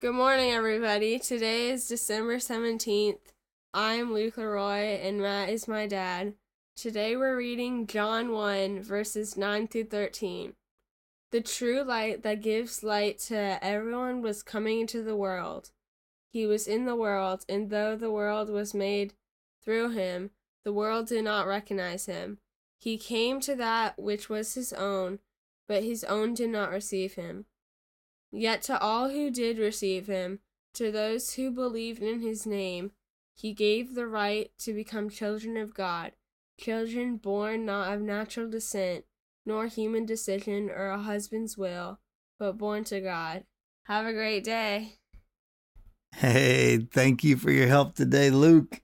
Good morning, everybody. Today is December 17th. I'm Luke Leroy, and Matt is my dad. Today we're reading John 1, verses 9 through 13. The true light that gives light to everyone was coming into the world. He was in the world, and though the world was made through him, the world did not recognize him. He came to that which was his own, but his own did not receive him. Yet to all who did receive him, to those who believed in his name, he gave the right to become children of God, children born not of natural descent, nor human decision or a husband's will, but born to God. Have a great day. Hey, thank you for your help today, Luke.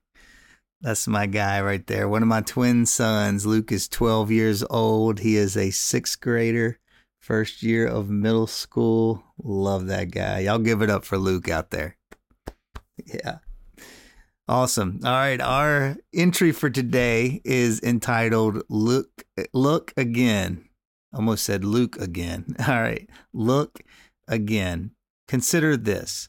That's my guy right there. One of my twin sons. Luke is 12 years old. He is a sixth grader First year of middle school. Love that guy. Y'all give it up for Luke out there. Yeah. Awesome. All right, our entry for today is entitled Look Look Again. Almost said Luke again. All right. Look again. Consider this.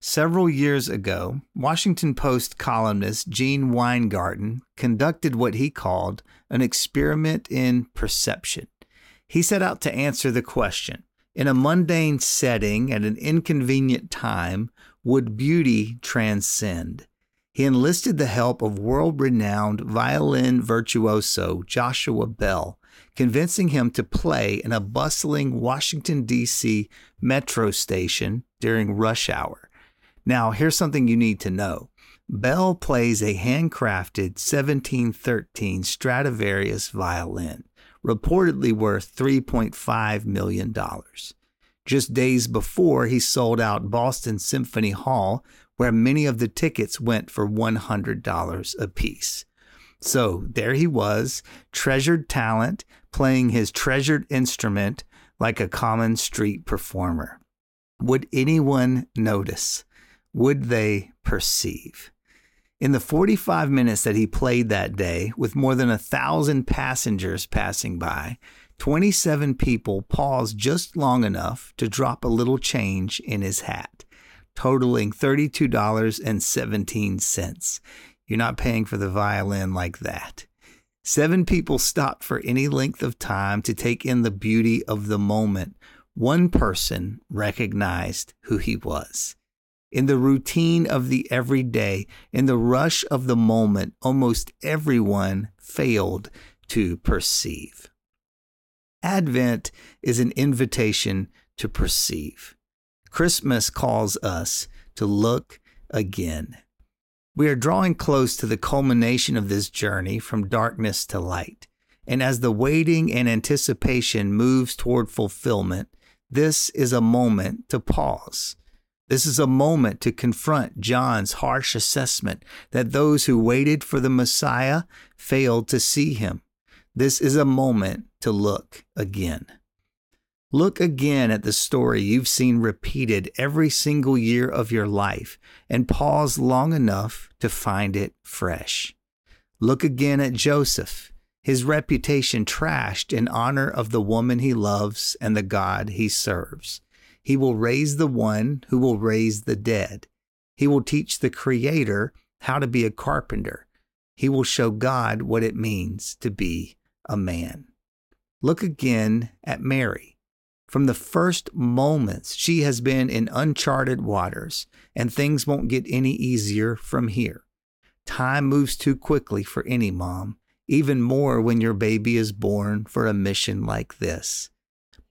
Several years ago, Washington Post columnist Gene Weingarten conducted what he called an experiment in perception. He set out to answer the question In a mundane setting at an inconvenient time, would beauty transcend? He enlisted the help of world renowned violin virtuoso Joshua Bell, convincing him to play in a bustling Washington, D.C. metro station during rush hour. Now, here's something you need to know. Bell plays a handcrafted 1713 Stradivarius violin reportedly worth $3.5 million. Just days before, he sold out Boston Symphony Hall, where many of the tickets went for $100 apiece. So there he was, treasured talent, playing his treasured instrument like a common street performer. Would anyone notice? Would they perceive? In the 45 minutes that he played that day, with more than a thousand passengers passing by, 27 people paused just long enough to drop a little change in his hat, totaling $32.17. You're not paying for the violin like that. Seven people stopped for any length of time to take in the beauty of the moment. One person recognized who he was. In the routine of the everyday, in the rush of the moment, almost everyone failed to perceive. Advent is an invitation to perceive. Christmas calls us to look again. We are drawing close to the culmination of this journey from darkness to light. And as the waiting and anticipation moves toward fulfillment, this is a moment to pause this is a moment to confront John's harsh assessment that those who waited for the Messiah failed to see him. This is a moment to look again. Look again at the story you've seen repeated every single year of your life and pause long enough to find it fresh. Look again at Joseph, his reputation trashed in honor of the woman he loves and the God he serves. He will raise the one who will raise the dead. He will teach the Creator how to be a carpenter. He will show God what it means to be a man. Look again at Mary. From the first moments, she has been in uncharted waters, and things won't get any easier from here. Time moves too quickly for any mom, even more when your baby is born for a mission like this.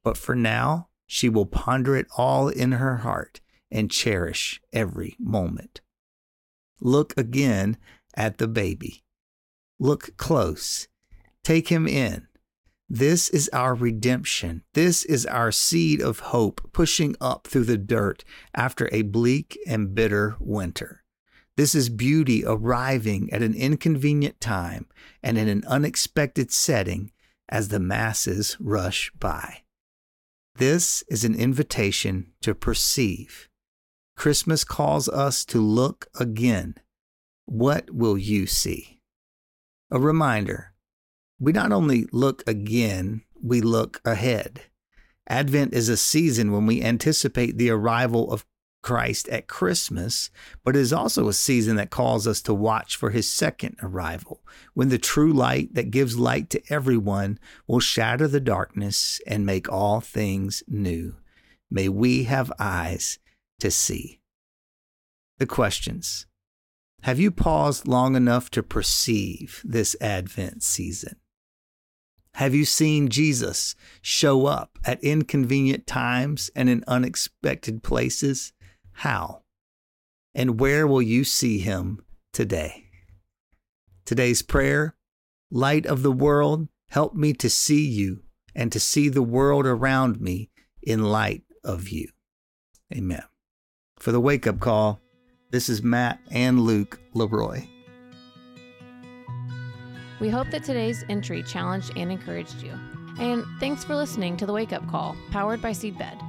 But for now, she will ponder it all in her heart and cherish every moment. Look again at the baby. Look close. Take him in. This is our redemption. This is our seed of hope pushing up through the dirt after a bleak and bitter winter. This is beauty arriving at an inconvenient time and in an unexpected setting as the masses rush by. This is an invitation to perceive. Christmas calls us to look again. What will you see? A reminder we not only look again, we look ahead. Advent is a season when we anticipate the arrival of Christ at Christmas, but it is also a season that calls us to watch for his second arrival, when the true light that gives light to everyone will shatter the darkness and make all things new. May we have eyes to see. The questions Have you paused long enough to perceive this Advent season? Have you seen Jesus show up at inconvenient times and in unexpected places? How? And where will you see him today? Today's prayer Light of the world, help me to see you and to see the world around me in light of you. Amen. For the wake up call, this is Matt and Luke Leroy. We hope that today's entry challenged and encouraged you. And thanks for listening to the Wake Up Call, powered by Seedbed.